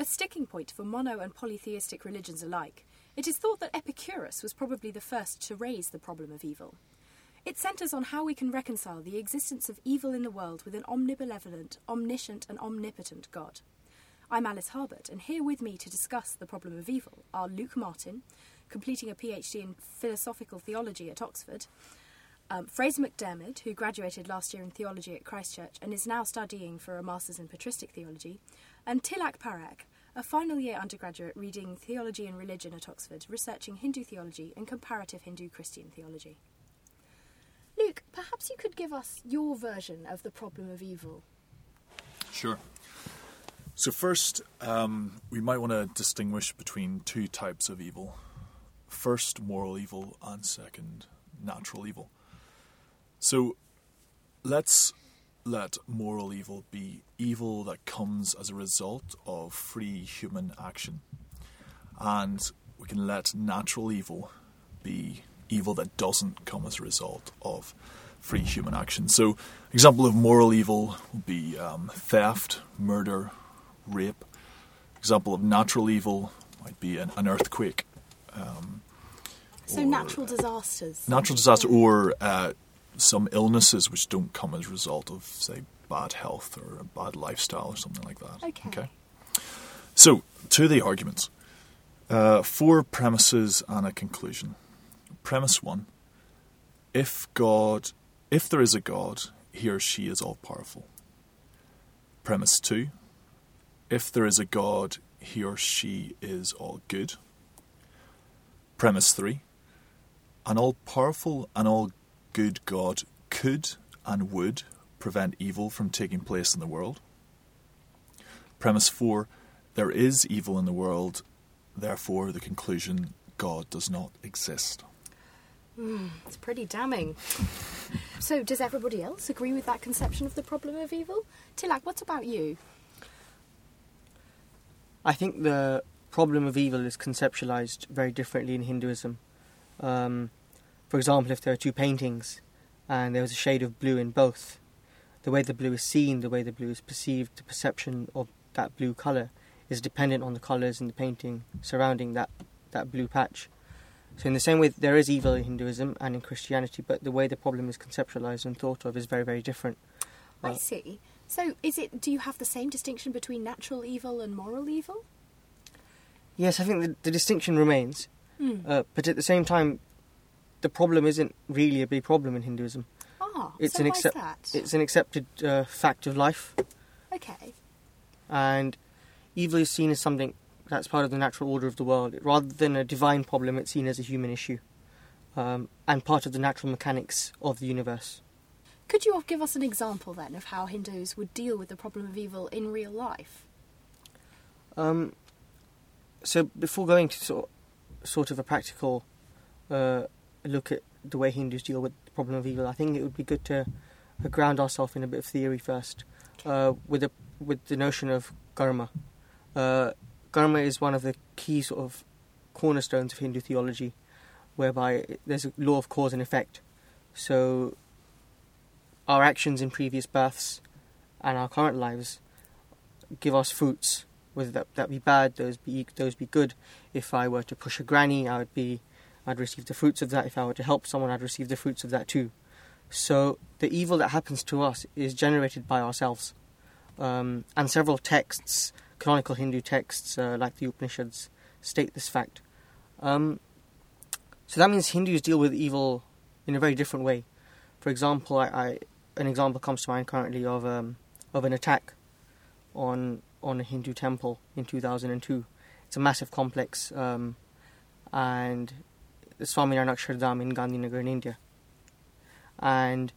A sticking point for mono and polytheistic religions alike, it is thought that Epicurus was probably the first to raise the problem of evil. It centres on how we can reconcile the existence of evil in the world with an omnibenevolent, omniscient, and omnipotent God. I'm Alice Harbert, and here with me to discuss the problem of evil are Luke Martin, completing a PhD in philosophical theology at Oxford, um, Fraser McDermid, who graduated last year in theology at Christchurch and is now studying for a master's in patristic theology, and Tilak Parekh, a final year undergraduate reading theology and religion at Oxford, researching Hindu theology and comparative Hindu Christian theology. Luke, perhaps you could give us your version of the problem of evil. Sure. So, first, um, we might want to distinguish between two types of evil first, moral evil, and second, natural evil. So let's let moral evil be evil that comes as a result of free human action. And we can let natural evil be evil that doesn't come as a result of free human action. So, example of moral evil would be um, theft, murder, rape. Example of natural evil might be an, an earthquake. Um, so natural disasters. Natural disaster, or uh, some illnesses which don't come as a result of, say, bad health or a bad lifestyle or something like that. Okay. okay? So, to the arguments. Uh, four premises and a conclusion. Premise one if God, if there is a God, he or she is all powerful. Premise two if there is a God, he or she is all good. Premise three an all powerful and all good God could and would prevent evil from taking place in the world. Premise 4 There is evil in the world, therefore, the conclusion God does not exist. Mm, it's pretty damning. so, does everybody else agree with that conception of the problem of evil? Tilak, what about you? I think the problem of evil is conceptualized very differently in Hinduism. Um, for example, if there are two paintings and there was a shade of blue in both, the way the blue is seen, the way the blue is perceived, the perception of that blue colour is dependent on the colours in the painting surrounding that, that blue patch. So, in the same way, there is evil in Hinduism and in Christianity, but the way the problem is conceptualized and thought of is very, very different. I uh, see. So, is it? Do you have the same distinction between natural evil and moral evil? Yes, I think the, the distinction remains, mm. uh, but at the same time, the problem isn't really a big problem in Hinduism. Ah, it's so an accept- that? It's an accepted uh, fact of life. Okay. And evil is seen as something that's part of the natural order of the world. Rather than a divine problem, it's seen as a human issue um, and part of the natural mechanics of the universe. Could you give us an example then of how Hindus would deal with the problem of evil in real life? Um, so, before going to sort, sort of a practical uh, look at the way Hindus deal with the problem of evil, I think it would be good to uh, ground ourselves in a bit of theory first, uh, with the with the notion of karma. Uh, karma is one of the key sort of cornerstones of Hindu theology, whereby there's a law of cause and effect. So, our actions in previous births and our current lives give us fruits, whether that, that be bad, those be those be good. If I were to push a granny, I would be I'd receive the fruits of that. If I were to help someone, I'd receive the fruits of that too. So the evil that happens to us is generated by ourselves. Um, and several texts, canonical Hindu texts uh, like the Upanishads, state this fact. Um, so that means Hindus deal with evil in a very different way. For example, I, I an example comes to mind currently of um, of an attack on on a Hindu temple in 2002. It's a massive complex, um, and the Swaminarayan Akshardham in Gandhinagar in India. And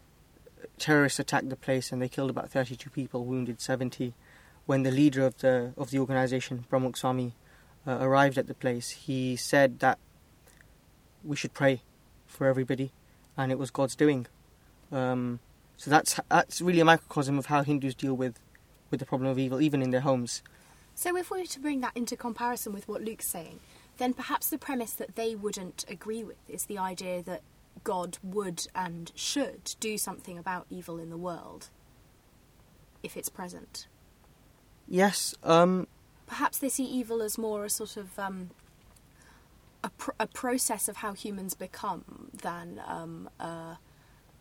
terrorists attacked the place and they killed about 32 people, wounded 70. When the leader of the of the organization, Pramukh Swami, uh, arrived at the place, he said that we should pray for everybody, and it was God's doing. Um, so that's that's really a microcosm of how Hindus deal with with the problem of evil, even in their homes. So, if we were to bring that into comparison with what Luke's saying, then perhaps the premise that they wouldn't agree with is the idea that God would and should do something about evil in the world if it's present. Yes, um, perhaps they see evil as more a sort of um, a, pr- a process of how humans become than um, uh,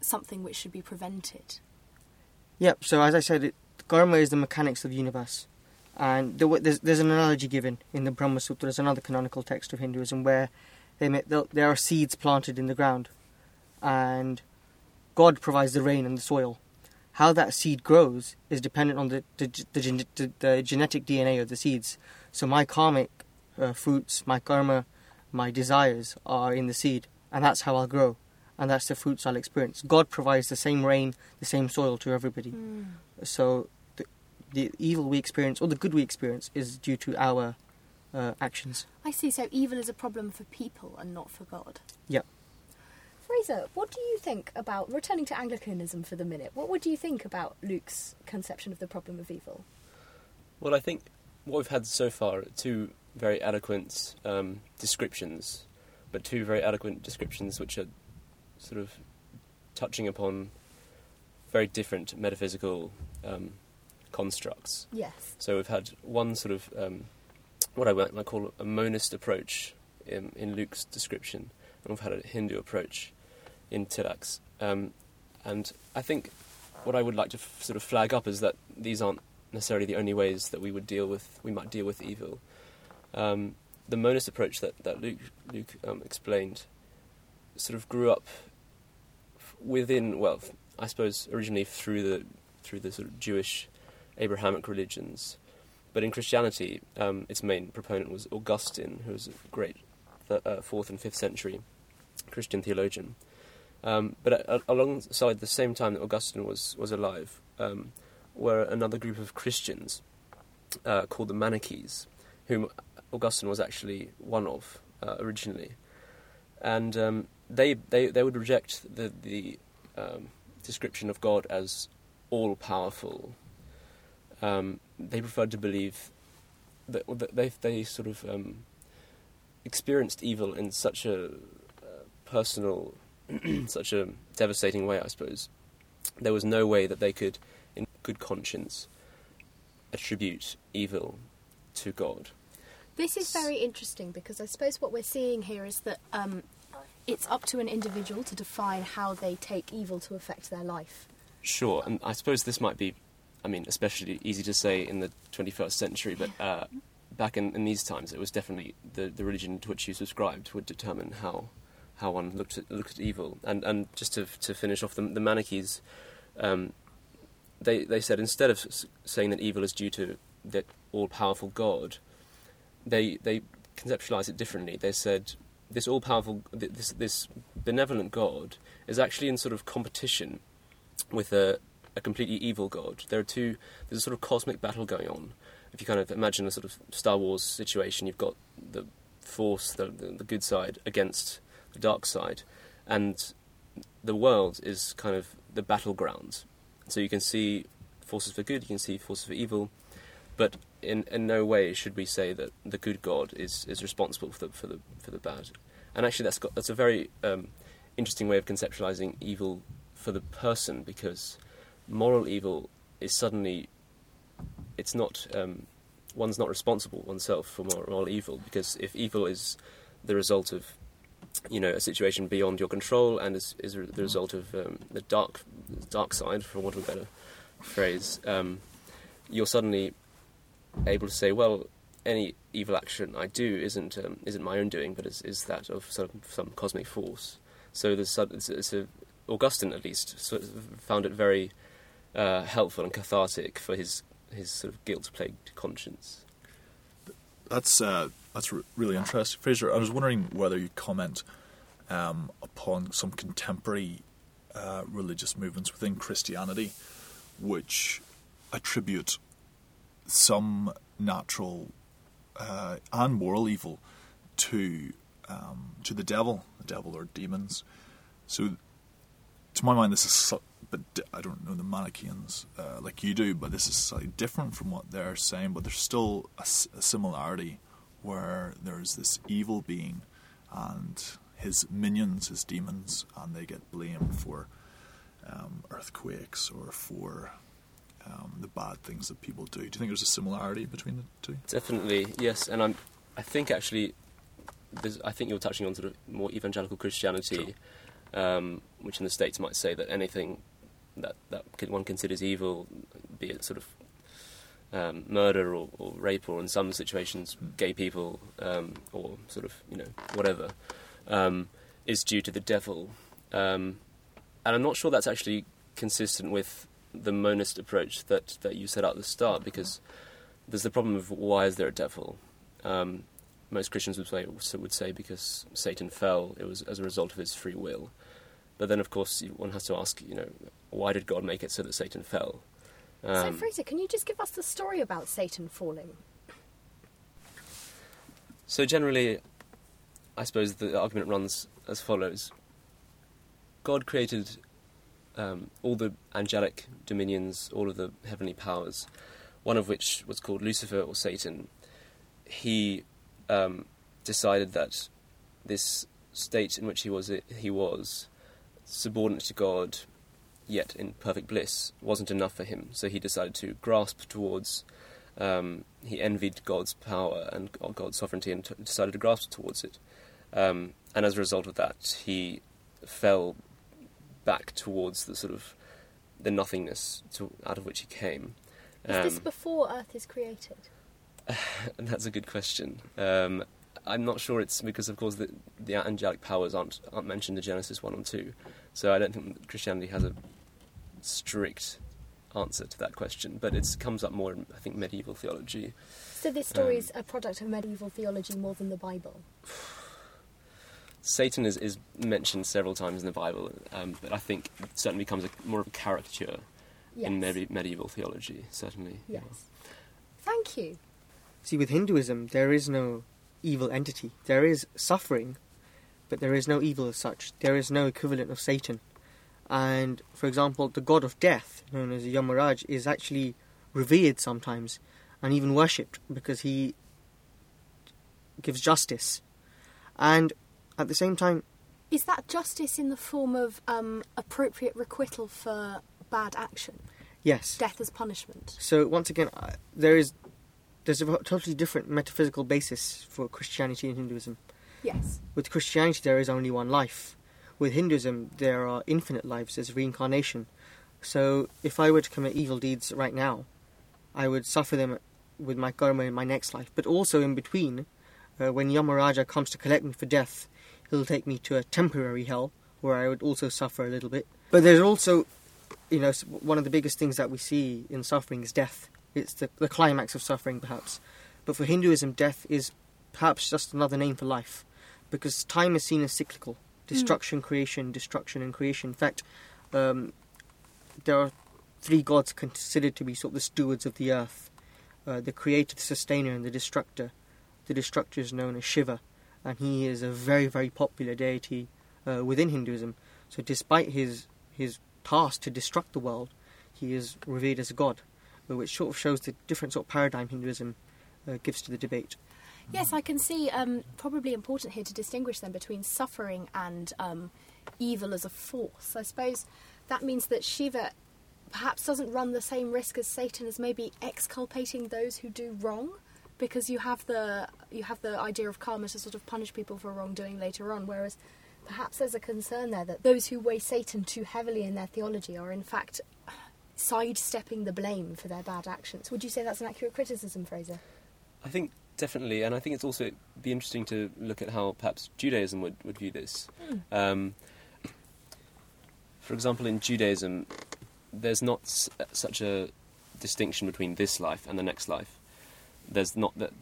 something which should be prevented. Yep. So as I said, it, karma is the mechanics of the universe, and the, there's, there's an analogy given in the Brahma Sutra. There's another canonical text of Hinduism where they make, there are seeds planted in the ground, and God provides the rain and the soil. How that seed grows is dependent on the the, the, the, the genetic DNA of the seeds. So my karmic uh, fruits, my karma, my desires are in the seed, and that's how I'll grow, and that's the fruits I'll experience. God provides the same rain, the same soil to everybody. Mm. So the, the evil we experience or the good we experience is due to our uh, actions. I see. So evil is a problem for people and not for God. Yep. Fraser, what do you think about returning to Anglicanism for the minute? What would you think about Luke's conception of the problem of evil? Well, I think what we've had so far are two very adequate um, descriptions, but two very adequate descriptions which are sort of touching upon very different metaphysical um, constructs. Yes. So we've had one sort of um, what I might call a monist approach in, in Luke's description, and we've had a Hindu approach in Tilak's. Um, and I think what I would like to f- sort of flag up is that these aren't necessarily the only ways that we would deal with we might deal with evil. Um, the monist approach that that Luke Luke um, explained sort of grew up within well, I suppose originally through the through the sort of Jewish Abrahamic religions, but in Christianity, um, its main proponent was Augustine, who was a great th- uh, fourth and fifth century Christian theologian. Um, but uh, alongside the same time that Augustine was was alive, um, were another group of Christians uh, called the Manichees, whom Augustine was actually one of uh, originally, and um, they, they they would reject the the um, description of God as all powerful. Um, they preferred to believe that, that they they sort of um, experienced evil in such a uh, personal, such a devastating way. I suppose there was no way that they could, in good conscience, attribute evil to God. This is very interesting because I suppose what we're seeing here is that um, it's up to an individual to define how they take evil to affect their life. Sure, and I suppose this might be, I mean, especially easy to say in the 21st century, but uh, back in, in these times, it was definitely the, the religion to which you subscribed would determine how how one looked at looked at evil. And and just to to finish off the, the Manichees, um, they they said instead of saying that evil is due to the all powerful God, they they conceptualized it differently. They said this all powerful this this benevolent God is actually in sort of competition with a a completely evil God. There are two. There's a sort of cosmic battle going on. If you kind of imagine a sort of Star Wars situation, you've got the Force, the the, good side against the dark side, and the world is kind of the battleground. So you can see forces for good, you can see forces for evil, but in, in no way should we say that the good God is, is responsible for the, for the for the bad. And actually, that's got that's a very um, interesting way of conceptualizing evil for the person because moral evil is suddenly it's not um, one's not responsible oneself for moral, evil because if evil is the result of you know a situation beyond your control and is, is the result of um, the dark dark side, for want of a better phrase, um, you're suddenly able to say, well, any evil action I do isn't um, isn't my own doing, but is, is that of some, some cosmic force. So there's it's, it's a, Augustine at least sort of found it very uh, helpful and cathartic for his his sort of guilt plagued conscience. That's uh, that's re- really interesting, Fraser. I was wondering whether you comment um, upon some contemporary uh, religious movements within Christianity, which attribute some natural uh, and moral evil to um, to the devil, the devil or demons. So, to my mind, this is, but I don't know the Manichaeans uh, like you do, but this is slightly different from what they're saying. But there's still a, a similarity where there's this evil being and his minions, his demons, and they get blamed for um, earthquakes or for um, the bad things that people do. Do you think there's a similarity between the two? Definitely, yes. And I'm, I think actually, I think you're touching on sort of more evangelical Christianity, um, which in the states might say that anything that that one considers evil, be it sort of um, murder or, or, rape, or in some situations, gay people, um, or sort of you know whatever, um, is due to the devil. Um, and I'm not sure that's actually consistent with the monist approach that, that you set out at the start, because there's the problem of why is there a devil? Um, most Christians would say, would say because Satan fell, it was as a result of his free will. But then, of course, one has to ask, you know, why did God make it so that Satan fell? Um, so, Fraser, can you just give us the story about Satan falling? So, generally, I suppose the argument runs as follows God created um, all the angelic dominions, all of the heavenly powers, one of which was called Lucifer or Satan. He um, decided that this state in which he was he was subordinate to God, yet in perfect bliss, wasn't enough for him. So he decided to grasp towards. Um, he envied God's power and God's sovereignty, and t- decided to grasp towards it. Um, and as a result of that, he fell back towards the sort of the nothingness to, out of which he came. Is um, this before Earth is created? that's a good question. Um, I'm not sure it's because, of course, the, the angelic powers aren't aren't mentioned in Genesis one and two, so I don't think Christianity has a strict answer to that question. But it comes up more in, I think, medieval theology. So this story um, is a product of medieval theology more than the Bible. Satan is, is mentioned several times in the Bible, um, but I think it certainly becomes a, more of a caricature yes. in med- medieval theology, certainly. Yes. Thank you. See, with Hinduism, there is no evil entity. There is suffering, but there is no evil as such. There is no equivalent of Satan. And, for example, the god of death, known as Yamaraj, is actually revered sometimes and even worshipped because he gives justice. And at the same time. Is that justice in the form of um, appropriate requital for bad action? Yes. Death as punishment. So once again, there is there's a totally different metaphysical basis for Christianity and Hinduism. Yes. With Christianity, there is only one life. With Hinduism, there are infinite lives. There's reincarnation. So if I were to commit evil deeds right now, I would suffer them with my karma in my next life. But also in between, uh, when Yamaraja comes to collect me for death, he'll take me to a temporary hell where I would also suffer a little bit. But there's also, you know, one of the biggest things that we see in suffering is death. It's the, the climax of suffering, perhaps. But for Hinduism, death is perhaps just another name for life, because time is seen as cyclical destruction, mm. creation, destruction, and creation. In fact, um, there are three gods considered to be sort of the stewards of the earth uh, the creator, the sustainer, and the destructor. The destructor is known as Shiva and he is a very very popular deity uh, within Hinduism. So despite his his task to destruct the world, he is revered as a god, which sort of shows the different sort of paradigm Hinduism uh, gives to the debate. Yes, I can see. Um, probably important here to distinguish then between suffering and um, evil as a force. I suppose that means that Shiva perhaps doesn't run the same risk as Satan as maybe exculpating those who do wrong because you have the you have the idea of karma to sort of punish people for wrongdoing later on, whereas perhaps there's a concern there that those who weigh Satan too heavily in their theology are in fact sidestepping the blame for their bad actions. Would you say that's an accurate criticism, Fraser? I think definitely, and I think it's also be interesting to look at how perhaps Judaism would, would view this. Mm. Um, for example, in Judaism, there's not s- such a distinction between this life and the next life there's not that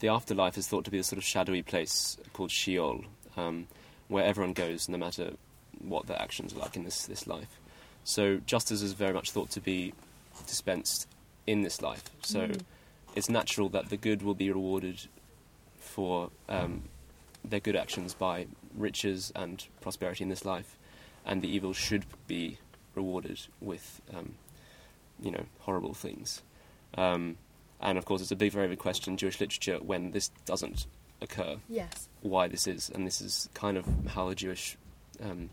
the afterlife is thought to be a sort of shadowy place called Sheol, um, where everyone goes, no matter what their actions are like in this this life. So justice is very much thought to be dispensed in this life. So mm. it's natural that the good will be rewarded for um, their good actions by riches and prosperity in this life, and the evil should be rewarded with, um, you know, horrible things. Um, and of course, it's a big, very big question in Jewish literature when this doesn't occur. Yes. Why this is, and this is kind of how the Jewish um,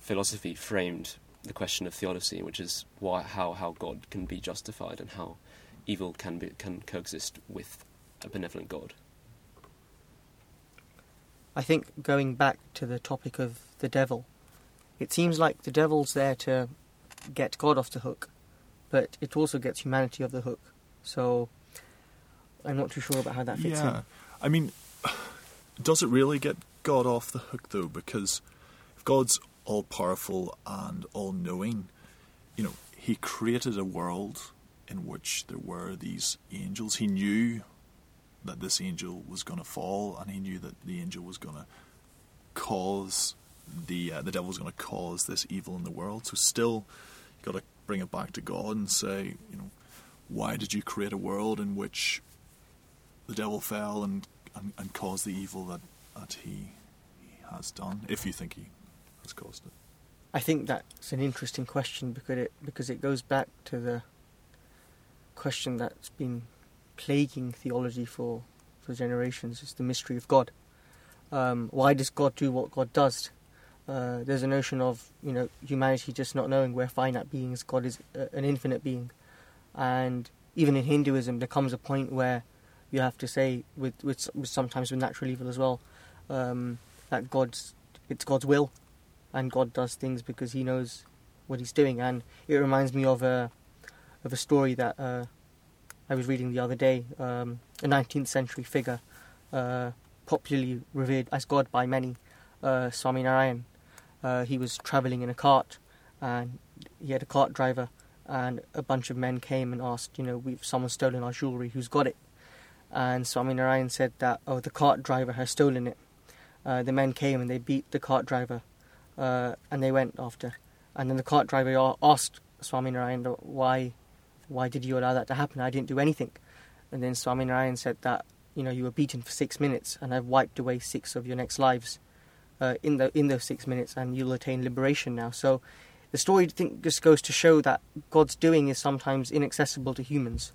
philosophy framed the question of theodicy, which is why how how God can be justified and how evil can be can coexist with a benevolent God. I think going back to the topic of the devil, it seems like the devil's there to get God off the hook, but it also gets humanity off the hook. So I'm not too sure about how that fits yeah. in. I mean, does it really get God off the hook though? Because if God's all powerful and all knowing, you know, He created a world in which there were these angels. He knew that this angel was going to fall, and He knew that the angel was going to cause the uh, the devil was going to cause this evil in the world. So still, you got to bring it back to God and say, you know, why did you create a world in which the devil fell and and, and caused the evil that that he, he has done? If you think he caused it. I think that's an interesting question because it because it goes back to the question that's been plaguing theology for for generations. It's the mystery of God. Um, why does God do what God does? Uh, there's a notion of you know humanity just not knowing we're finite beings. God is uh, an infinite being, and even in Hinduism, there comes a point where you have to say, with, with, with sometimes with natural evil as well, um, that God's it's God's will, and God does things because He knows what He's doing. And it reminds me of a of a story that uh, I was reading the other day. Um, a 19th century figure, uh, popularly revered as God by many, uh, Swami Narayan. Uh, he was traveling in a cart, and he had a cart driver, and a bunch of men came and asked, you know, we've someone stolen our jewelry. Who's got it? And Swami Narayan said that, oh, the cart driver has stolen it. Uh, the men came and they beat the cart driver, uh, and they went after. And then the cart driver asked Swami Narayan, why, why did you allow that to happen? I didn't do anything. And then Swami Narayan said that, you know, you were beaten for six minutes, and I've wiped away six of your next lives uh, in the in those six minutes, and you'll attain liberation now. So, the story I think just goes to show that God's doing is sometimes inaccessible to humans,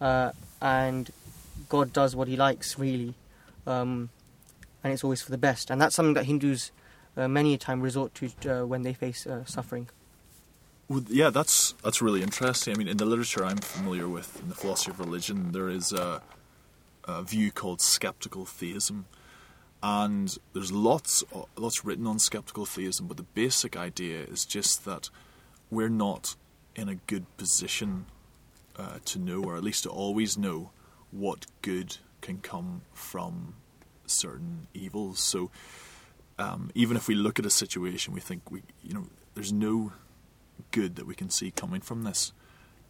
uh, and God does what He likes, really, um, and it's always for the best. And that's something that Hindus many a time resort to uh, when they face uh, suffering. Well, yeah, that's that's really interesting. I mean, in the literature I'm familiar with, in the philosophy of religion, there is a, a view called skeptical theism, and there's lots lots written on skeptical theism. But the basic idea is just that we're not in a good position uh, to know, or at least to always know, what good can come from certain evils. So, um, even if we look at a situation, we think we, you know, there's no good that we can see coming from this.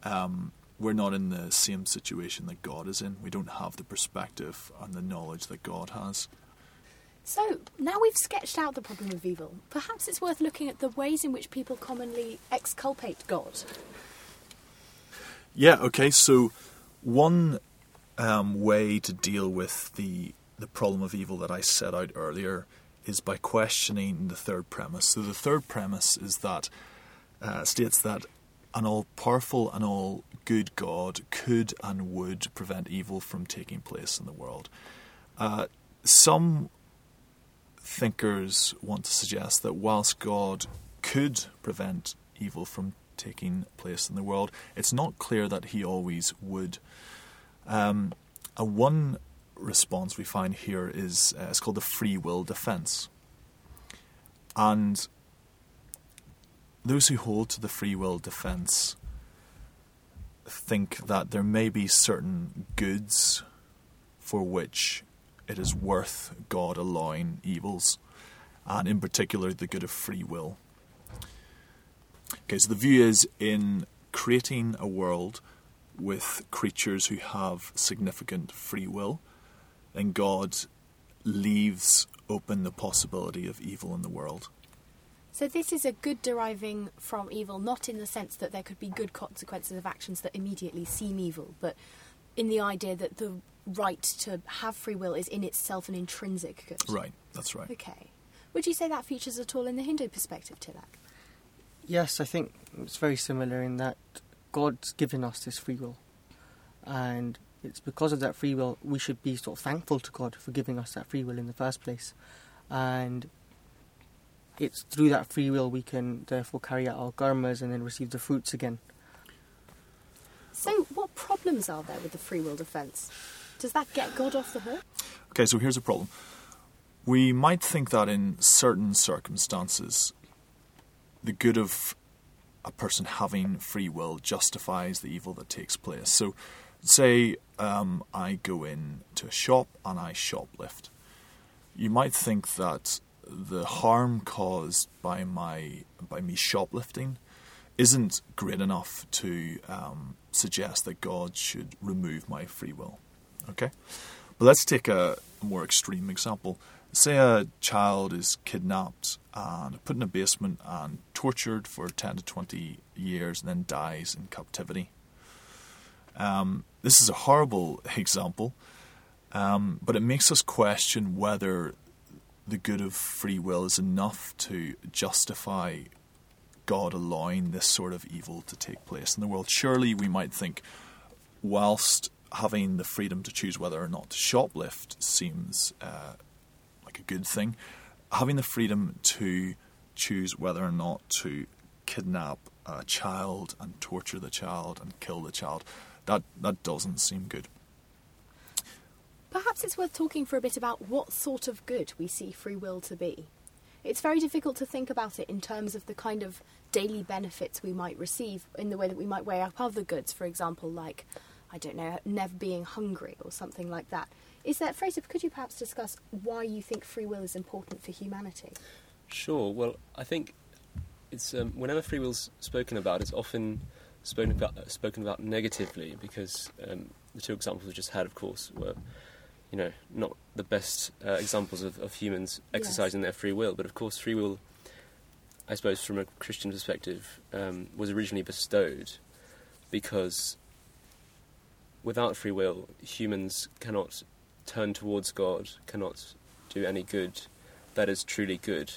Um, we're not in the same situation that God is in. We don't have the perspective and the knowledge that God has. So, now we've sketched out the problem of evil, perhaps it's worth looking at the ways in which people commonly exculpate God. Yeah, okay, so one um, way to deal with the, the problem of evil that I set out earlier is by questioning the third premise. So, the third premise is that uh, states that an all powerful and all good God could and would prevent evil from taking place in the world. Uh, some thinkers want to suggest that whilst God could prevent evil from taking place in the world, it's not clear that he always would. Um, one response we find here is uh, it's called the free will defense. And those who hold to the free will defense think that there may be certain goods for which it is worth God allowing evils, and in particular the good of free will. Okay, so the view is in creating a world with creatures who have significant free will, then God leaves open the possibility of evil in the world. So, this is a good deriving from evil, not in the sense that there could be good consequences of actions that immediately seem evil, but in the idea that the right to have free will is in itself an intrinsic good. Right, that's right. Okay. Would you say that features at all in the Hindu perspective, Tilak? Yes, I think it's very similar in that God's given us this free will. And it's because of that free will we should be sort of thankful to God for giving us that free will in the first place. And it's through that free will we can therefore carry out our karmas and then receive the fruits again. So, what problems are there with the free will defence? Does that get God off the hook? Okay, so here's a problem. We might think that in certain circumstances, the good of a person having free will justifies the evil that takes place. So, say um, I go in to a shop and I shoplift. You might think that the harm caused by my by me shoplifting isn't great enough to um, suggest that God should remove my free will. Okay, but let's take a more extreme example. Say a child is kidnapped and put in a basement and tortured for 10 to 20 years and then dies in captivity. Um, this is a horrible example, um, but it makes us question whether the good of free will is enough to justify God allowing this sort of evil to take place in the world. Surely we might think, whilst having the freedom to choose whether or not to shoplift seems uh, like a good thing, having the freedom to choose whether or not to kidnap a child and torture the child and kill the child, that, that doesn't seem good. Perhaps it's worth talking for a bit about what sort of good we see free will to be. It's very difficult to think about it in terms of the kind of daily benefits we might receive in the way that we might weigh up other goods, for example, like, I don't know, never being hungry or something like that. Is that, Fraser, could you perhaps discuss why you think free will is important for humanity? Sure. Well, I think it's um, whenever free will's spoken about, it's often spoken about spoken about negatively because um, the two examples we just had, of course, were you know not the best uh, examples of, of humans exercising their free will. But of course, free will, I suppose, from a Christian perspective, um, was originally bestowed because without free will, humans cannot turn towards God, cannot do any good that is truly good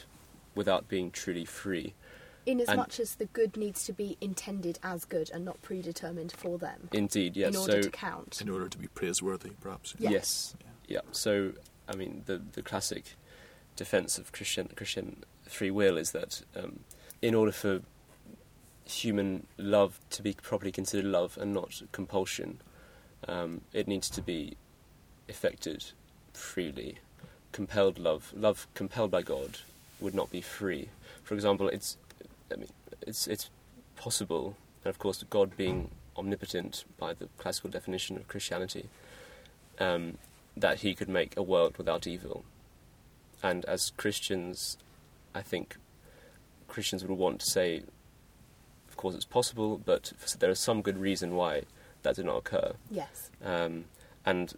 without being truly free. In as And- much as the good needs to be intended as good and not predetermined for them Indeed, yes. in order so to count. In order to be praiseworthy, perhaps. Yeah. yes, yeah. So I mean, the the classic defense of Christian Christian free will is that um, in order for human love to be properly considered love and not compulsion, um, it needs to be effected freely. Compelled love, love compelled by God, would not be free. For example, it's, I mean, it's it's possible, and of course, God being omnipotent by the classical definition of Christianity, um, that He could make a world without evil. And as Christians, I think Christians would want to say, of course, it's possible, but there is some good reason why that did not occur Yes. um, and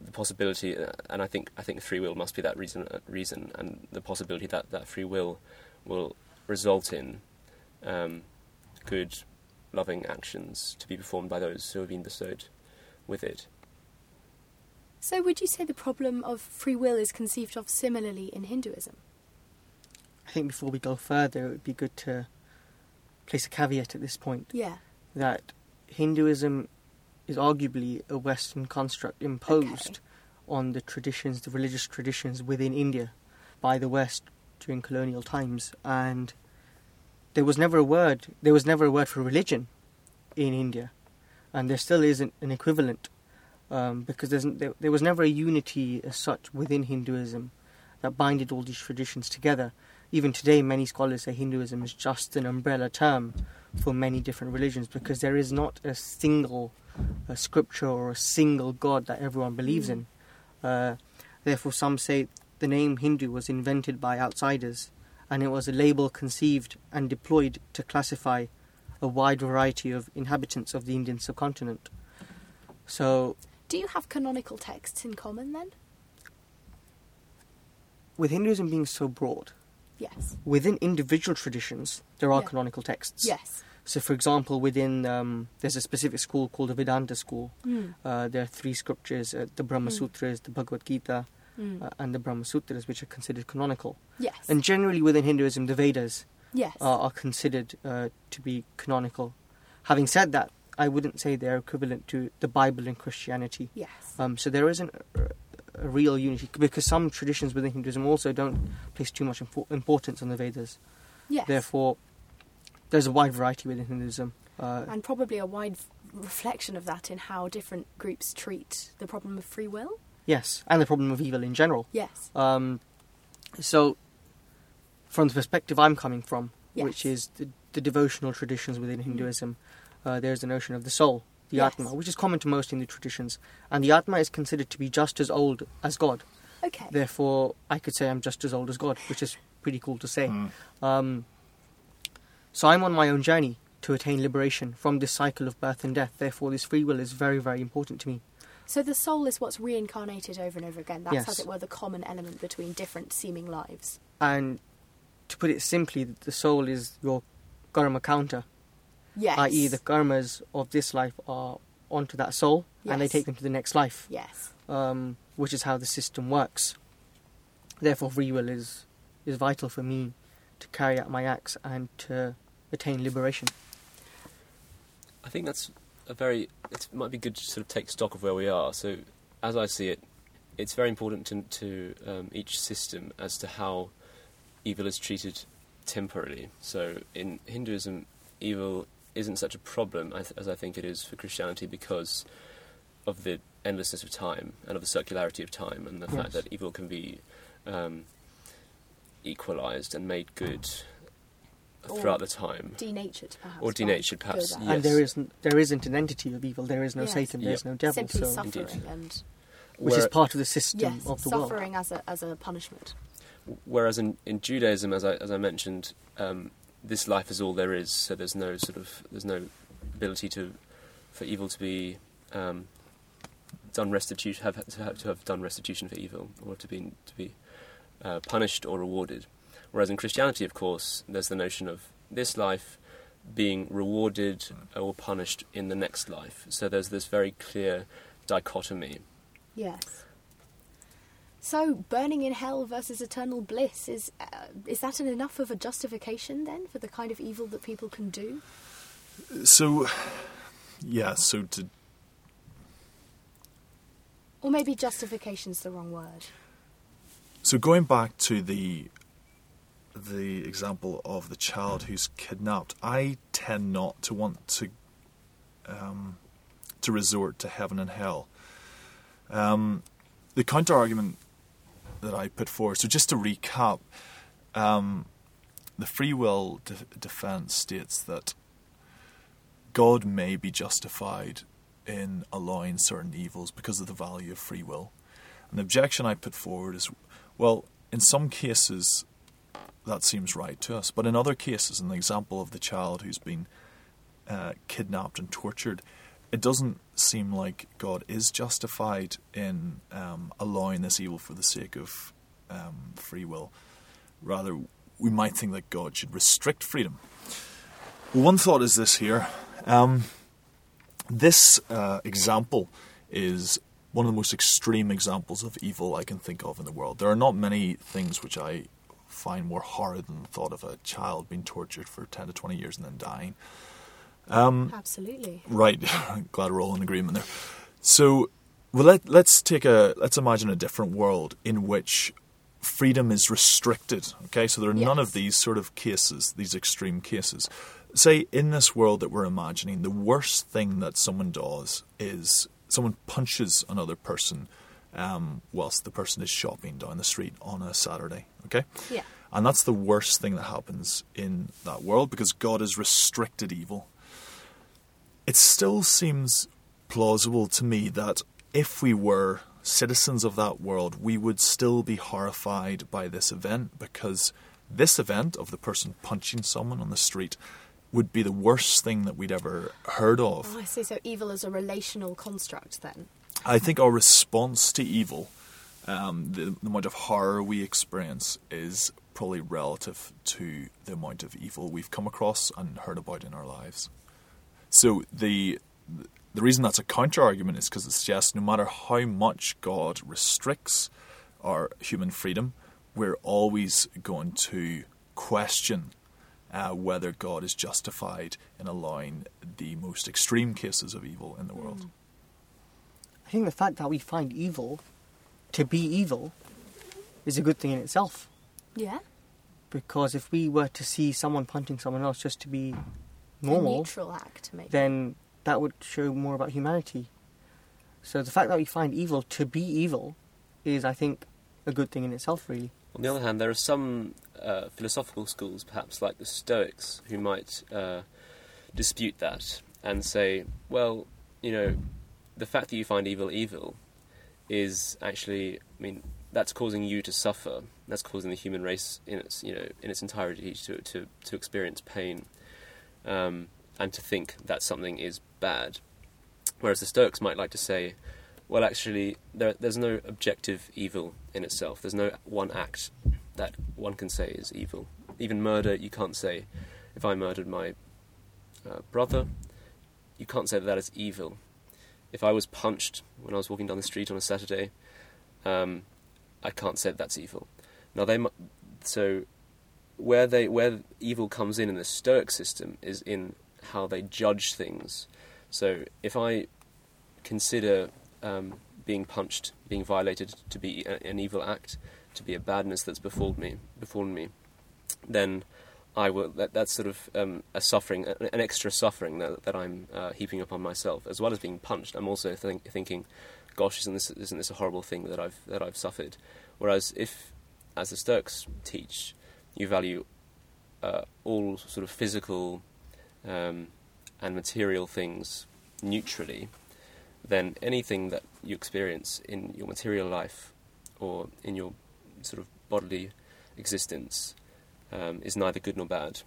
the possibility, uh, and I think I think free will must be that reason, uh, reason, and the possibility that that free will will result in um, good, loving actions to be performed by those who have been bestowed with it. So, would you say the problem of free will is conceived of similarly in Hinduism? I think before we go further, it would be good to place a caveat at this point Yeah. that Hinduism is arguably a Western construct imposed Okay. on the traditions, the religious traditions within India by the West during colonial times, and there was never a word. There was never a word for religion in India, and there still isn't an equivalent um, because there, there was never a unity as such within Hinduism that binded all these traditions together. Even today, many scholars say Hinduism is just an umbrella term for many different religions because there is not a single uh, scripture or a single god that everyone believes in. Uh, therefore, some say the name Hindu was invented by outsiders and it was a label conceived and deployed to classify a wide variety of inhabitants of the Indian subcontinent. So, Do you have canonical texts in common then? with Hinduism being so broad, Yes. within individual traditions, there are Yeah. canonical texts. Yes. So, for example, within um, there's a specific school called the Vedanta school. Mm. Uh, there are three scriptures: uh, the Brahma Mm. Sutras, the Bhagavad Gita, Mm. uh, and the Brahma Sutras, which are considered canonical. yes. And generally, within Hinduism, the Vedas yes. are, are considered uh, to be canonical. Having said that, I wouldn't say they're equivalent to the Bible in Christianity. yes. Um, so there isn't a, a real unity because some traditions within Hinduism also don't place too much impo- importance on the Vedas. Yes. Therefore, there's a wide variety within Hinduism. Uh, and probably a wide f- reflection of that in how different groups treat the problem of free will. Yes, and the problem of evil in general. Yes. Um, so, from the perspective I'm coming from, which is the, the devotional traditions within Hinduism, uh, there's the notion of the soul, the Yes. Atma, which is common to most Hindu traditions. And the Atma is considered to be just as old as God. Okay. Therefore, I could say I'm just as old as God, which is pretty cool to say. Mm. Um, so I'm on my own journey to attain liberation from this cycle of birth and death. Therefore, this free will is very, very important to me. So the soul is what's reincarnated over and over again. That's, Yes. as it were, the common element between different seeming lives. And to put it simply, the soul is your karma counter. Yes. i.e., the karmas of this life are onto that soul, and they take them to the next life, Yes. um, which is how the system works. Therefore, free will is is vital for me to carry out my acts and to attain liberation. I think that's a very. It might be good to sort of take stock of where we are. So, as I see it, it's very important to, to um, each system as to how evil is treated temporarily. So, in Hinduism, evil isn't such a problem as as I think it is for Christianity because of the endlessness of time and of the circularity of time and the fact that evil can be um, equalized and made good throughout the time. Denatured, perhaps. Or denatured, perhaps. Yes. And there isn't there isn't an entity of evil. There is no Yes. Satan. There is Yep. no devil. Simply so, suffering Indeed. and which is part of the system yes, of the world. suffering as a as a punishment. Whereas in, in Judaism, as I as I mentioned, um, this life is all there is. So there's no sort of there's no ability to for evil to be um, done restitution have to have to have done restitution for evil or to be to be uh, punished or rewarded. Whereas in Christianity, of course, there's the notion of this life being rewarded or punished in the next life. So there's this very clear dichotomy. Yes. So burning in hell versus eternal bliss is uh, is that an enough of a justification then for the kind of evil that people can do? So, yeah, so to Or maybe justification's the wrong word. So going back to the the example of the child who's kidnapped, I tend not to want to um, to resort to heaven and hell. Um, the counter argument that I put forward. So just to recap, um, the free will de- defense states that God may be justified in allowing certain evils because of the value of free will. The objection I put forward is well, in some cases, that seems right to us, but in other cases, in the example of the child who's been uh, kidnapped and tortured, it doesn't seem like God is justified in um, allowing this evil for the sake of um, free will. Rather, we might think that God should restrict freedom. Well, one thought is this here. Um, this uh, example is one of the most extreme examples of evil I can think of in the world. There are not many things which I find more horrid than the thought of a child being tortured for 10 to 20 years and then dying. Um, Absolutely. Right, glad we're all in agreement there. So, well, let, let's take a let's imagine a different world in which freedom is restricted. Okay, so there are none of these sort of cases, these extreme cases. Say in this world that we're imagining, the worst thing that someone does is someone punches another person um, whilst the person is shopping down the street on a Saturday. Okay, Yeah. and that's the worst thing that happens in that world because God has restricted evil. It still seems plausible to me that if we were citizens of that world, we would still be horrified by this event because this event of the person punching someone on the street would be the worst thing that we'd ever heard of. Oh, I see. So evil is a relational construct then. I think our response to evil, um, the, the amount of horror we experience, is probably relative to the amount of evil we've come across and heard about in our lives. So the the reason that's a counter argument is because it suggests no matter how much God restricts our human freedom, we're always going to question uh, whether God is justified in allowing the most extreme cases of evil in the world. I think the fact that we find evil to be evil is a good thing in itself. Yeah. Because if we were to see someone punching someone else just to be normal, A normal, neutral act, maybe. then that would show more about humanity. So the fact that we find evil to be evil is, I think, a good thing in itself, really. On the other hand, there are some uh, philosophical schools, perhaps like the Stoics, who might uh, dispute that and say, well, you know, the fact that you find evil evil is actually, I mean, that's causing you to suffer. That's causing the human race in its, you know, in its entirety to to, to experience pain, um, and to think that something is bad. Whereas the Stoics might like to say, well, actually, there, there's no objective evil in itself. There's no one act that one can say is evil. Even murder, you can't say, if I murdered my uh, brother, you can't say that that is evil. If I was punched when I was walking down the street on a Saturday, um, I can't say that that's evil. Now they, so where they where evil comes in in the Stoic system is in how they judge things. So if I consider um, being punched, being violated to be a, an evil act, to be a badness that's befallen me, befallen me, then I will. That, that's sort of um, a suffering, an extra suffering that, that I'm uh, heaping upon myself, as well as being punched. I'm also think, thinking, "Gosh, isn't this isn't this a horrible thing that I've that I've suffered?" Whereas if, as the Stoics teach, you value uh, all sort of physical um, and material things neutrally, then anything that you experience in your material life or in your sort of bodily existence um, is neither good nor bad.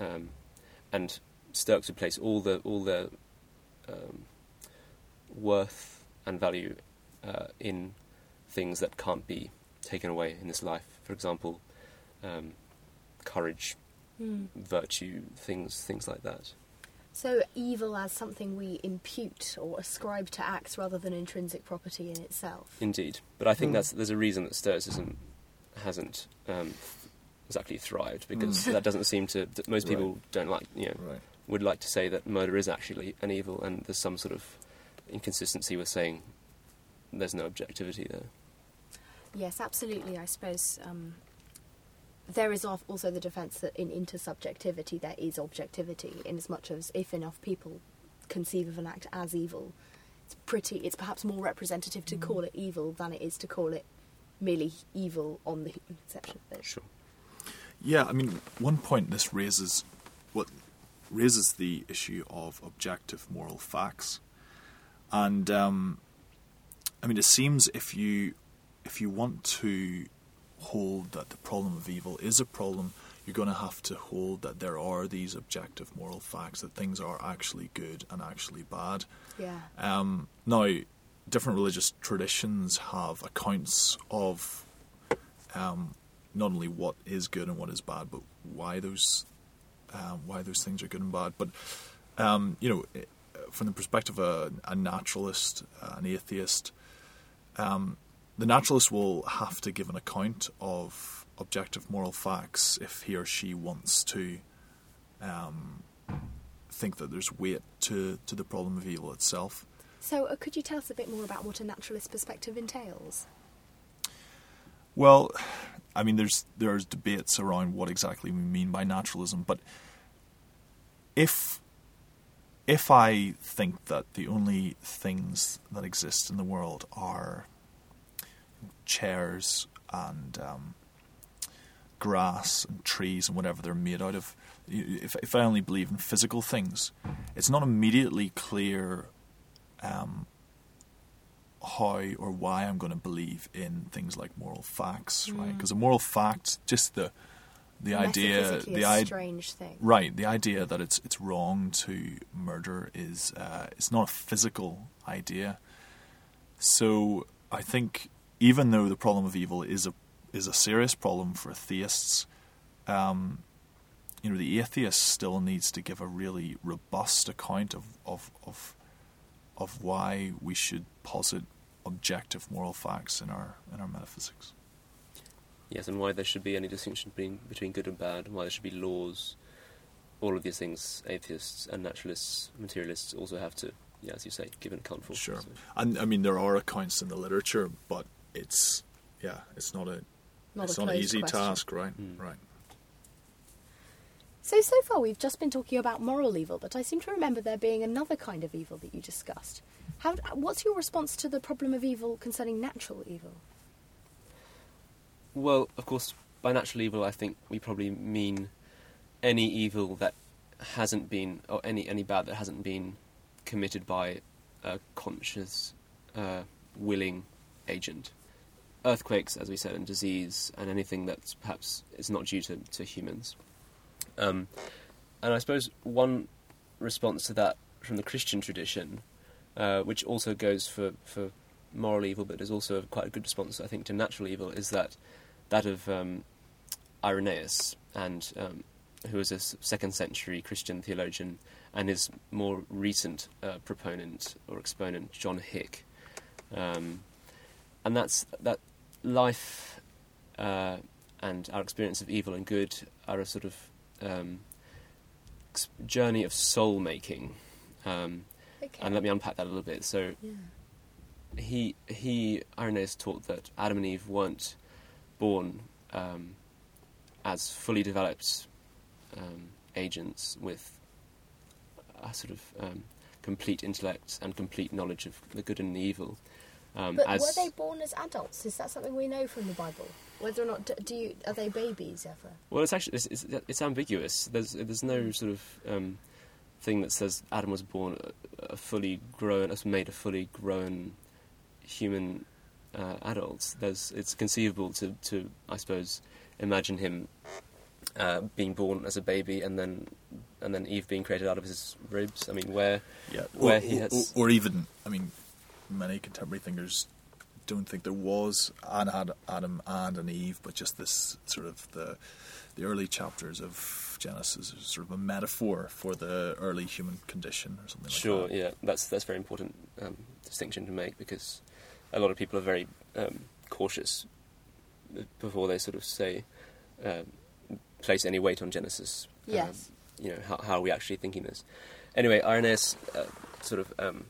Um, and Stoics would place all the all the um, worth and value uh, in things that can't be taken away in this life. For example, um, courage, Hmm. virtue, things things like that. So evil as something we impute or ascribe to acts rather than intrinsic property in itself. Indeed, but I think Hmm. that's there's a reason that Stoicism hasn't um, exactly thrived because Mm. that doesn't seem to. that Most Right. people don't like you know Right. would like to say that murder is actually an evil, and there's some sort of inconsistency with saying there's no objectivity there. Yes, absolutely. I suppose um, there is also the defence that in intersubjectivity there is objectivity, in as much as if enough people conceive of an act as evil, it's pretty. It's perhaps more representative to call it evil than it is to call it merely evil on the human conception of it. Sure. Yeah, I mean, one point this raises what raises the issue of objective moral facts, and um, I mean, it seems if you if you want to hold that the problem of evil is a problem, you're going to have to hold that there are these objective moral facts that things are actually good and actually bad. Yeah. Um, now, different religious traditions have accounts of um, not only what is good and what is bad, but why those um, why those things are good and bad. But um, you know, eh, from the perspective of a, a naturalist, uh, an atheist, um, the naturalist will have to give an account of objective moral facts if he or she wants to um, think that there's weight to, to the problem of evil itself. So, uh, could you tell us a bit more about what a naturalist perspective entails? Well, I mean, there's there's debates around what exactly we mean by naturalism, but if if I think that the only things that exist in the world are chairs and um, grass and trees and whatever they're made out of, if if I only believe in physical things, it's not immediately clear. Um, how or why I'm going to believe in things like moral facts, right? Mm. Because a moral fact, just the the idea, the a idea, strange thing. right? The idea that it's it's wrong to murder is uh, it's not a physical idea. So I think even though the problem of evil is a is a serious problem for theists, um, you know, the atheist still needs to give a really robust account of of of, of why we should posit objective moral facts in our in our metaphysics. Yes, and why there should be any distinction between between good and bad, and why there should be laws. All of these things, atheists and naturalists, materialists also have to, yeah, as you say, give an account for. Sure. So- And I mean, there are accounts in the literature, but it's yeah, it's not a Not it's a not an easy question. task, right? Mm. Right. So, so far we've just been talking about moral evil, but I seem to remember there being another kind of evil that you discussed. How, what's your response to the problem of evil concerning natural evil? Well, of course, by natural evil, I think we probably mean any evil that hasn't been, or any any bad that hasn't been committed by a conscious, uh, willing agent. Earthquakes, as we said, and disease, and anything that perhaps is not due to, to humans. Um, and I suppose one response to that from the Christian tradition, uh, which also goes for, for moral evil, but is also quite a good response, I think, to natural evil, is that that of um, Irenaeus, and um, who was a second century Christian theologian, and his more recent uh, proponent or exponent, John Hick. Um, and that's that life uh, and our experience of evil and good are a sort of um, journey of soul making. Um, Okay. and let me unpack that a little bit. So yeah. he he Irenaeus taught that Adam and Eve weren't born um, as fully developed um, agents with a sort of um, complete intellect and complete knowledge of the good and the evil. Um, But were they born as adults? Is that something we know from the Bible? Whether or not do, do you are they babies ever? well, it's actually it's, it's, it's ambiguous. There's there's no sort of um, thing that says Adam was born a, a fully grown, was made a fully grown human uh, adult. There's it's conceivable to to I suppose imagine him uh, being born as a baby and then and then Eve being created out of his ribs. I mean, where Yeah. Where or, he or- has- or, even, I mean, many contemporary thinkers don't think there was an Ad- Adam and an Eve, but just this sort of the the early chapters of Genesis is sort of a metaphor for the early human condition or something like that. Sure, yeah, that's that's very important um, distinction to make because a lot of people are very um, cautious before they sort of say um, place any weight on Genesis. Um, Yes. you know how, how are we actually thinking this? Anyway, Irenaeus uh, sort of um,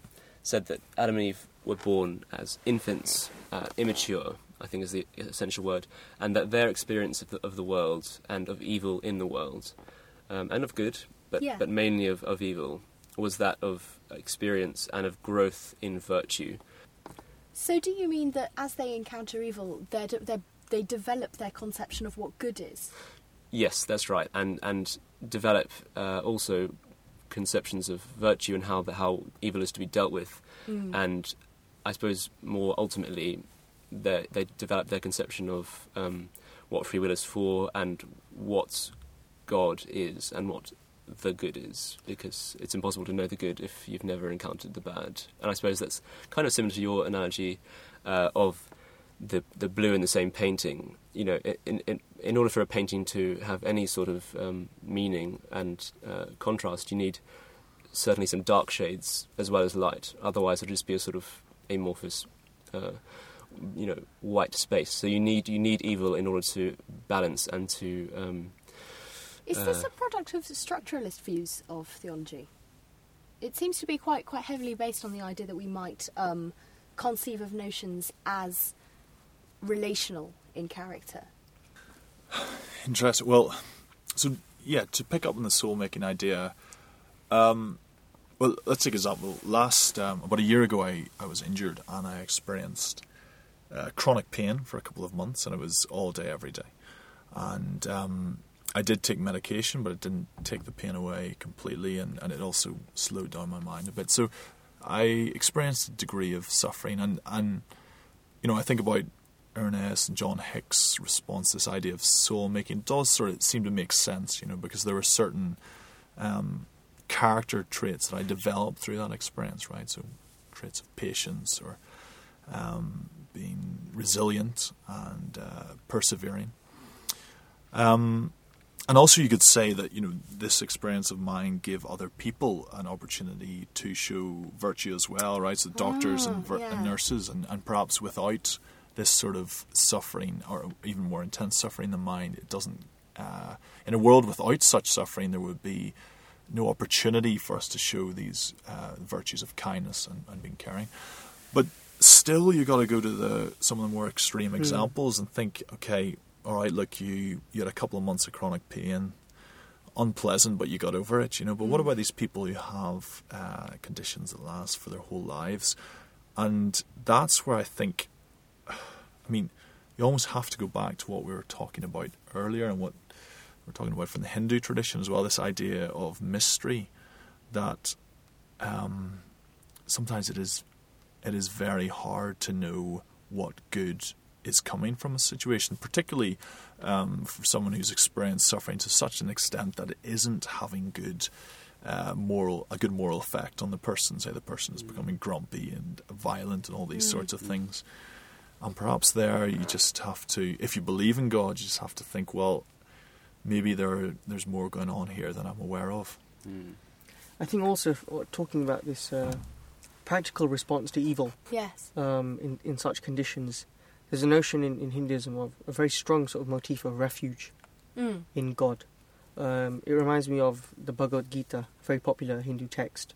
said that Adam and Eve were born as infants, uh, immature. I think is the essential word, and that their experience of the, of the world and of evil in the world, um, and of good, but Yeah. but mainly of, of evil, was that of experience and of growth in virtue. So, do you mean that as they encounter evil, they they they develop their conception of what good is? Yes, that's right, and and develop uh, also conceptions of virtue and how the, how evil is to be dealt with, Mm. and I suppose more ultimately, they they develop their conception of um, what free will is for and what God is and what the good is, because it's impossible to know the good if you've never encountered the bad. And I suppose that's kind of similar to your analogy uh, of the the blue in the same painting. You know, in in in order for a painting to have any sort of um, meaning and uh, contrast, you need certainly some dark shades as well as light. Otherwise, it'll just be a sort of amorphous, uh, you know, white space. So you need you need evil in order to balance and to um, Is this Uh, a product of structuralist views of theology? It seems to be quite quite heavily based on the idea that we might um, conceive of notions as relational in character. Interesting. Well, so yeah, to pick up on the soul making idea, um, well, let's take an example. Last um, about a year ago, I, I was injured and I experienced uh, chronic pain for a couple of months, and it was all day, every day. And um, I did take medication, but it didn't take the pain away completely, and, and it also slowed down my mind a bit. So I experienced a degree of suffering, and, and you know, I think about Irenaeus and John Hick's response this idea of soul making does sort of seem to make sense, you know, because there were certain um, character traits that I developed through that experience, right? So traits of patience or um, being resilient and uh, persevering. Um, and also, you could say that you know this experience of mine gave other people an opportunity to show virtue as well, right? So doctors Ah, and, vir- yeah. and nurses, and, and perhaps without this sort of suffering or even more intense suffering than mine, it doesn't. Uh, in a world without such suffering, there would be no opportunity for us to show these uh, virtues of kindness and, and being caring. But still, you got to go to the some of the more Hmm. extreme examples and think, okay, all right, look, you you had a couple of months of chronic pain, unpleasant, but you got over it, you know. But what Hmm. about these people who have uh, conditions that last for their whole lives? And that's where I think, I mean, you almost have to go back to what we were talking about earlier and what we're talking about from the Hindu tradition as well. This idea of mystery that um, sometimes it is it is very hard to know what good is coming from a situation, particularly um, for someone who's experienced suffering to such an extent that it isn't having good uh, moral a good moral effect on the person. Say the person is becoming grumpy and violent and all these sorts of things. And perhaps there you just have to, if you believe in God, you just have to think, well, maybe there there's more going on here than I'm aware of. Mm. I think also uh, talking about this uh, practical response to evil Yes. um, in in such conditions. There's a notion in, in Hinduism of a very strong sort of motif of refuge Mm. in God. Um, it reminds me of the Bhagavad Gita, a very popular Hindu text,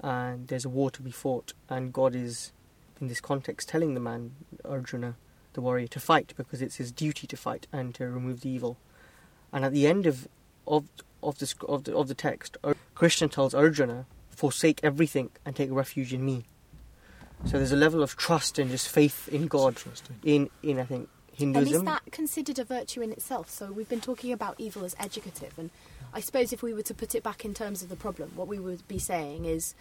and there's a war to be fought, and God is, in this context, telling the man Arjuna, the warrior, to fight because it's his duty to fight and to remove the evil. And at the end of of of the of the, of the text, Ar- Krishna tells Arjuna, "Forsake everything and take refuge in me." So there's a level of trust and just faith in God in in I think Hinduism. And is that considered a virtue in itself? So we've been talking about evil as educative, and I suppose if we were to put it back in terms of the problem, what we would be saying is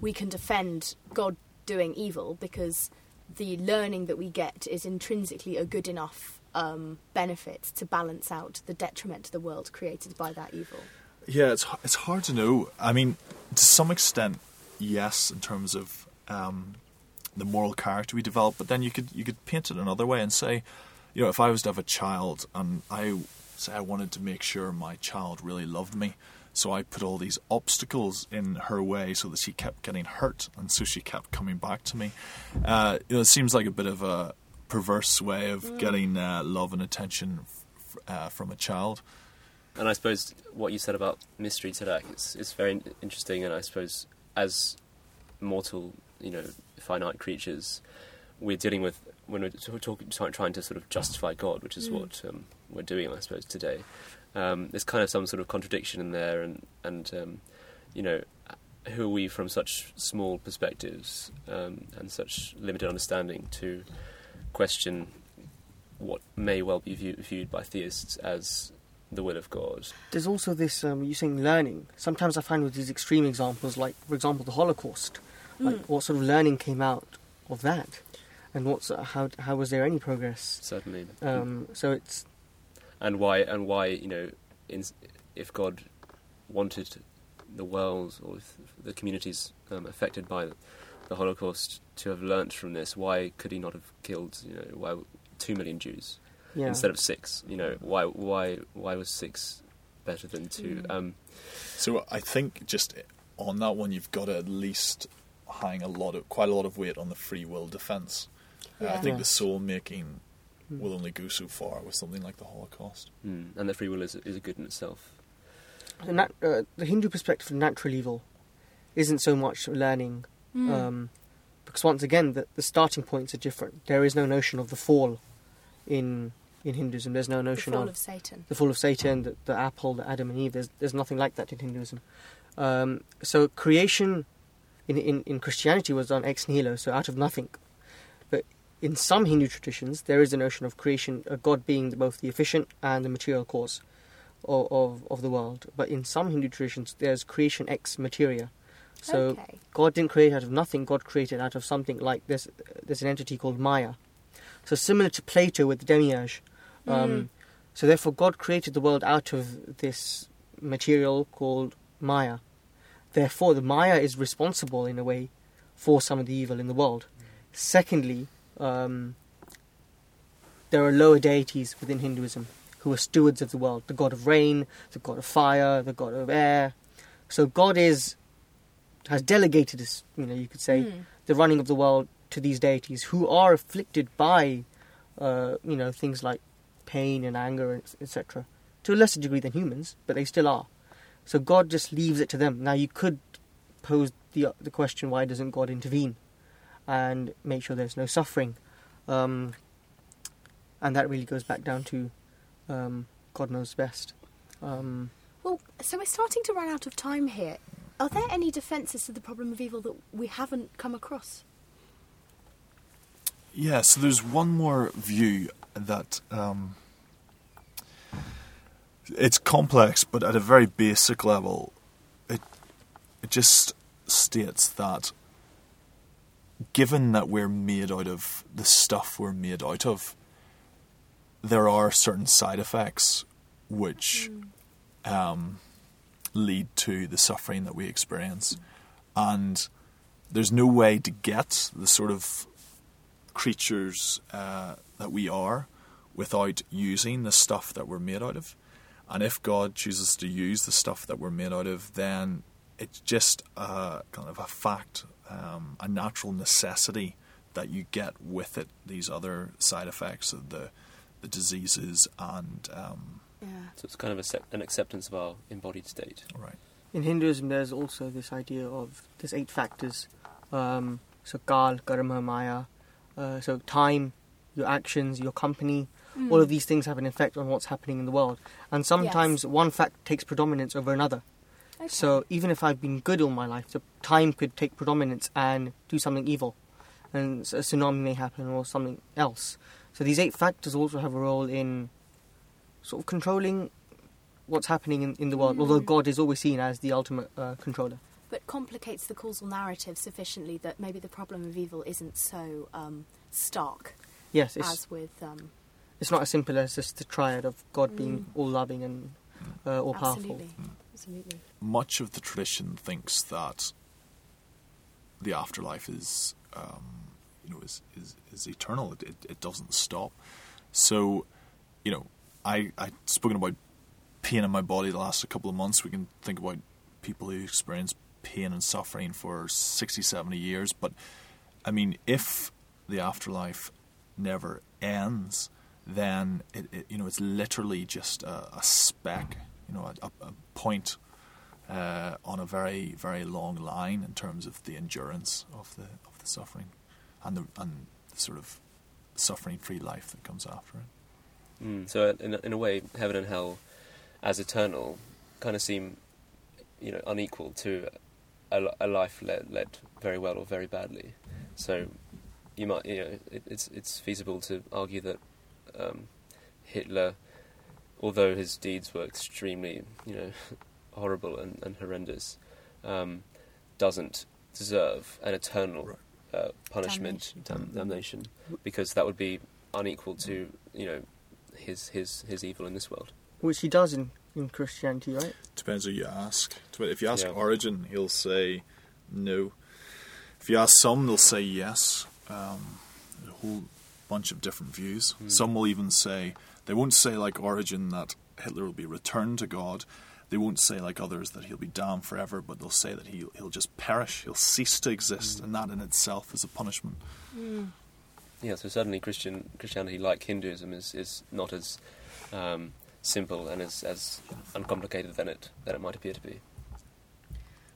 we can defend God doing evil because the learning that we get is intrinsically a good enough um, benefit to balance out the detriment to the world created by that evil. Yeah, it's it's hard to know. I mean, to some extent, yes, in terms of um, the moral character we develop. But then you could you could paint it another way and say, you know, if I was to have a child and I say I wanted to make sure my child really loved me, so I put all these obstacles in her way so that she kept getting hurt, and so she kept coming back to me. Uh, you know, it seems like a bit of a perverse way of getting uh, love and attention f- uh, from a child. And I suppose what you said about mystery today is is very interesting. And I suppose as mortal, you know, finite creatures, we're dealing with when we're talk, talk, trying to sort of justify God, which is Mm. what um, we're doing, I suppose, today. Um, there's kind of some sort of contradiction in there, and and um, you know, who are we from such small perspectives um, and such limited understanding to question what may well be view, viewed by theists as the will of God. There's also this, um, you're saying learning. Sometimes I find with these extreme examples, like, for example, the Holocaust, like, Mm. what sort of learning came out of that? And what's, uh, how, how was there any progress? Certainly. Um, so it's, and why and why you know in, if God wanted the world or if the communities um, affected by the Holocaust to have learnt from this, why could He not have killed you know why two million Jews yeah. instead of six? You know why why why was six better than two? Mm. Um, So I think just on that one, you've got to at least hang a lot of quite a lot of weight on the free will defence. Uh, I Yeah. think the soul making Mm. will only go so far with something like the Holocaust. mm, and that free will is is a good in itself. the, nat- uh, the Hindu perspective of natural evil isn't so much learning, Mm. um, because once again, the, the starting points are different. There is no notion of the fall in in Hinduism. There's no notion the fall of of Satan. the fall of Satan, the, the apple, the Adam and Eve. There's there's nothing like that in Hinduism. Um, so creation in, in in Christianity was done ex nihilo, so out of nothing. But in some Hindu traditions, there is a notion of creation, a God being both the efficient and the material cause of of, of the world. But in some Hindu traditions, there's creation ex materia. So okay. God didn't create out of nothing. God created out of something like there's there's an entity called Maya. So similar to Plato with the demiurge. Um, Mm. So therefore, God created the world out of this material called Maya. Therefore, the Maya is responsible in a way for some of the evil in the world. Secondly, um, there are lower deities within Hinduism who are stewards of the world: the god of rain, the god of fire, the god of air. So God is has delegated you know, you could say, Mm. the running of the world to these deities who are afflicted by, uh, you know, things like pain and anger, etc. To a lesser degree than humans, but they still are. So God just leaves it to them. Now you could pose the the question: Why doesn't God intervene? And make sure there's no suffering. Um, and that really goes back down to um, God knows best. Um, Well, so we're starting to run out of time here. Are there any defences to the problem of evil that we haven't come across? Yeah, so there's one more view that um, it's complex, but at a very basic level, it it just states that given that we're made out of the stuff we're made out of, there are certain side effects which um, lead to the suffering that we experience, and there's no way to get the sort of creatures uh, that we are without using the stuff that we're made out of. And if God chooses to use the stuff that we're made out of, then it's just a, kind of a fact, um, a natural necessity that you get with it. These other side effects of the the diseases and um, Yeah. So it's kind of a se- an acceptance of our embodied state. right. in Hinduism, there's also this idea of there's eight factors. Um, so Kal, Karma, Maya. Uh, so time, your actions, your company, Mm. all of these things have an effect on what's happening in the world. And sometimes one fact takes predominance over another. Okay. So even if I've been good all my life, the time could take predominance and do something evil, and a tsunami may happen or something else. So these eight factors also have a role in sort of controlling what's happening in, in the world. Although Mm. God is always seen as the ultimate uh, controller. but complicates the causal narrative sufficiently that maybe the problem of evil isn't so um, stark Yes, it's as with um, it's not as simple as just the triad of God being Mm. all loving and uh, all powerful. Absolutely. Much of the tradition thinks that the afterlife is, um, you know, is is, is eternal. It, it it doesn't stop. So, you know, I I spoken about pain in my body the last couple of months. We can think about people who experience pain and suffering for 60, 70 years. But I mean, if the afterlife never ends, then it, it you know it's literally just a, a speck, you know, a, a point uh, on a very very long line in terms of the endurance of the of the suffering and the and the sort of suffering free life that comes after it. Mm. So in in a way, heaven and hell, as eternal, kind of seem, you know, unequal to a, a life led, led very well or very badly. So you might, you know, it, it's it's feasible to argue that um, Hitler, although his deeds were extremely, you know, horrible and, and horrendous, um, doesn't deserve an eternal Right. uh, punishment, dam- damnation, because that would be unequal to, you know, his his his evil in this world. Which he does in, in Christianity, right? Depends who you ask. If you ask Yeah. Origen, he'll say no. If you ask some, they'll say yes. Um, a whole bunch of different views. Hmm. Some will even say they won't say like Origen that Hitler will be returned to God. They won't say like others that he'll be damned forever, but they'll say that he'll he'll just perish. He'll cease to exist, Hmm. and that in itself is a punishment. Yeah, so certainly Christian Christianity, like Hinduism, is is not as um, simple and as as uncomplicated than it than it might appear to be.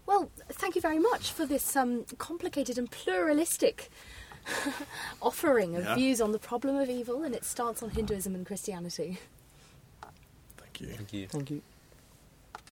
Well, thank you very much for this um, complicated and pluralistic offering of Yeah. views on the problem of evil and its stance on Hinduism and Christianity. Thank you. Thank you. Thank you.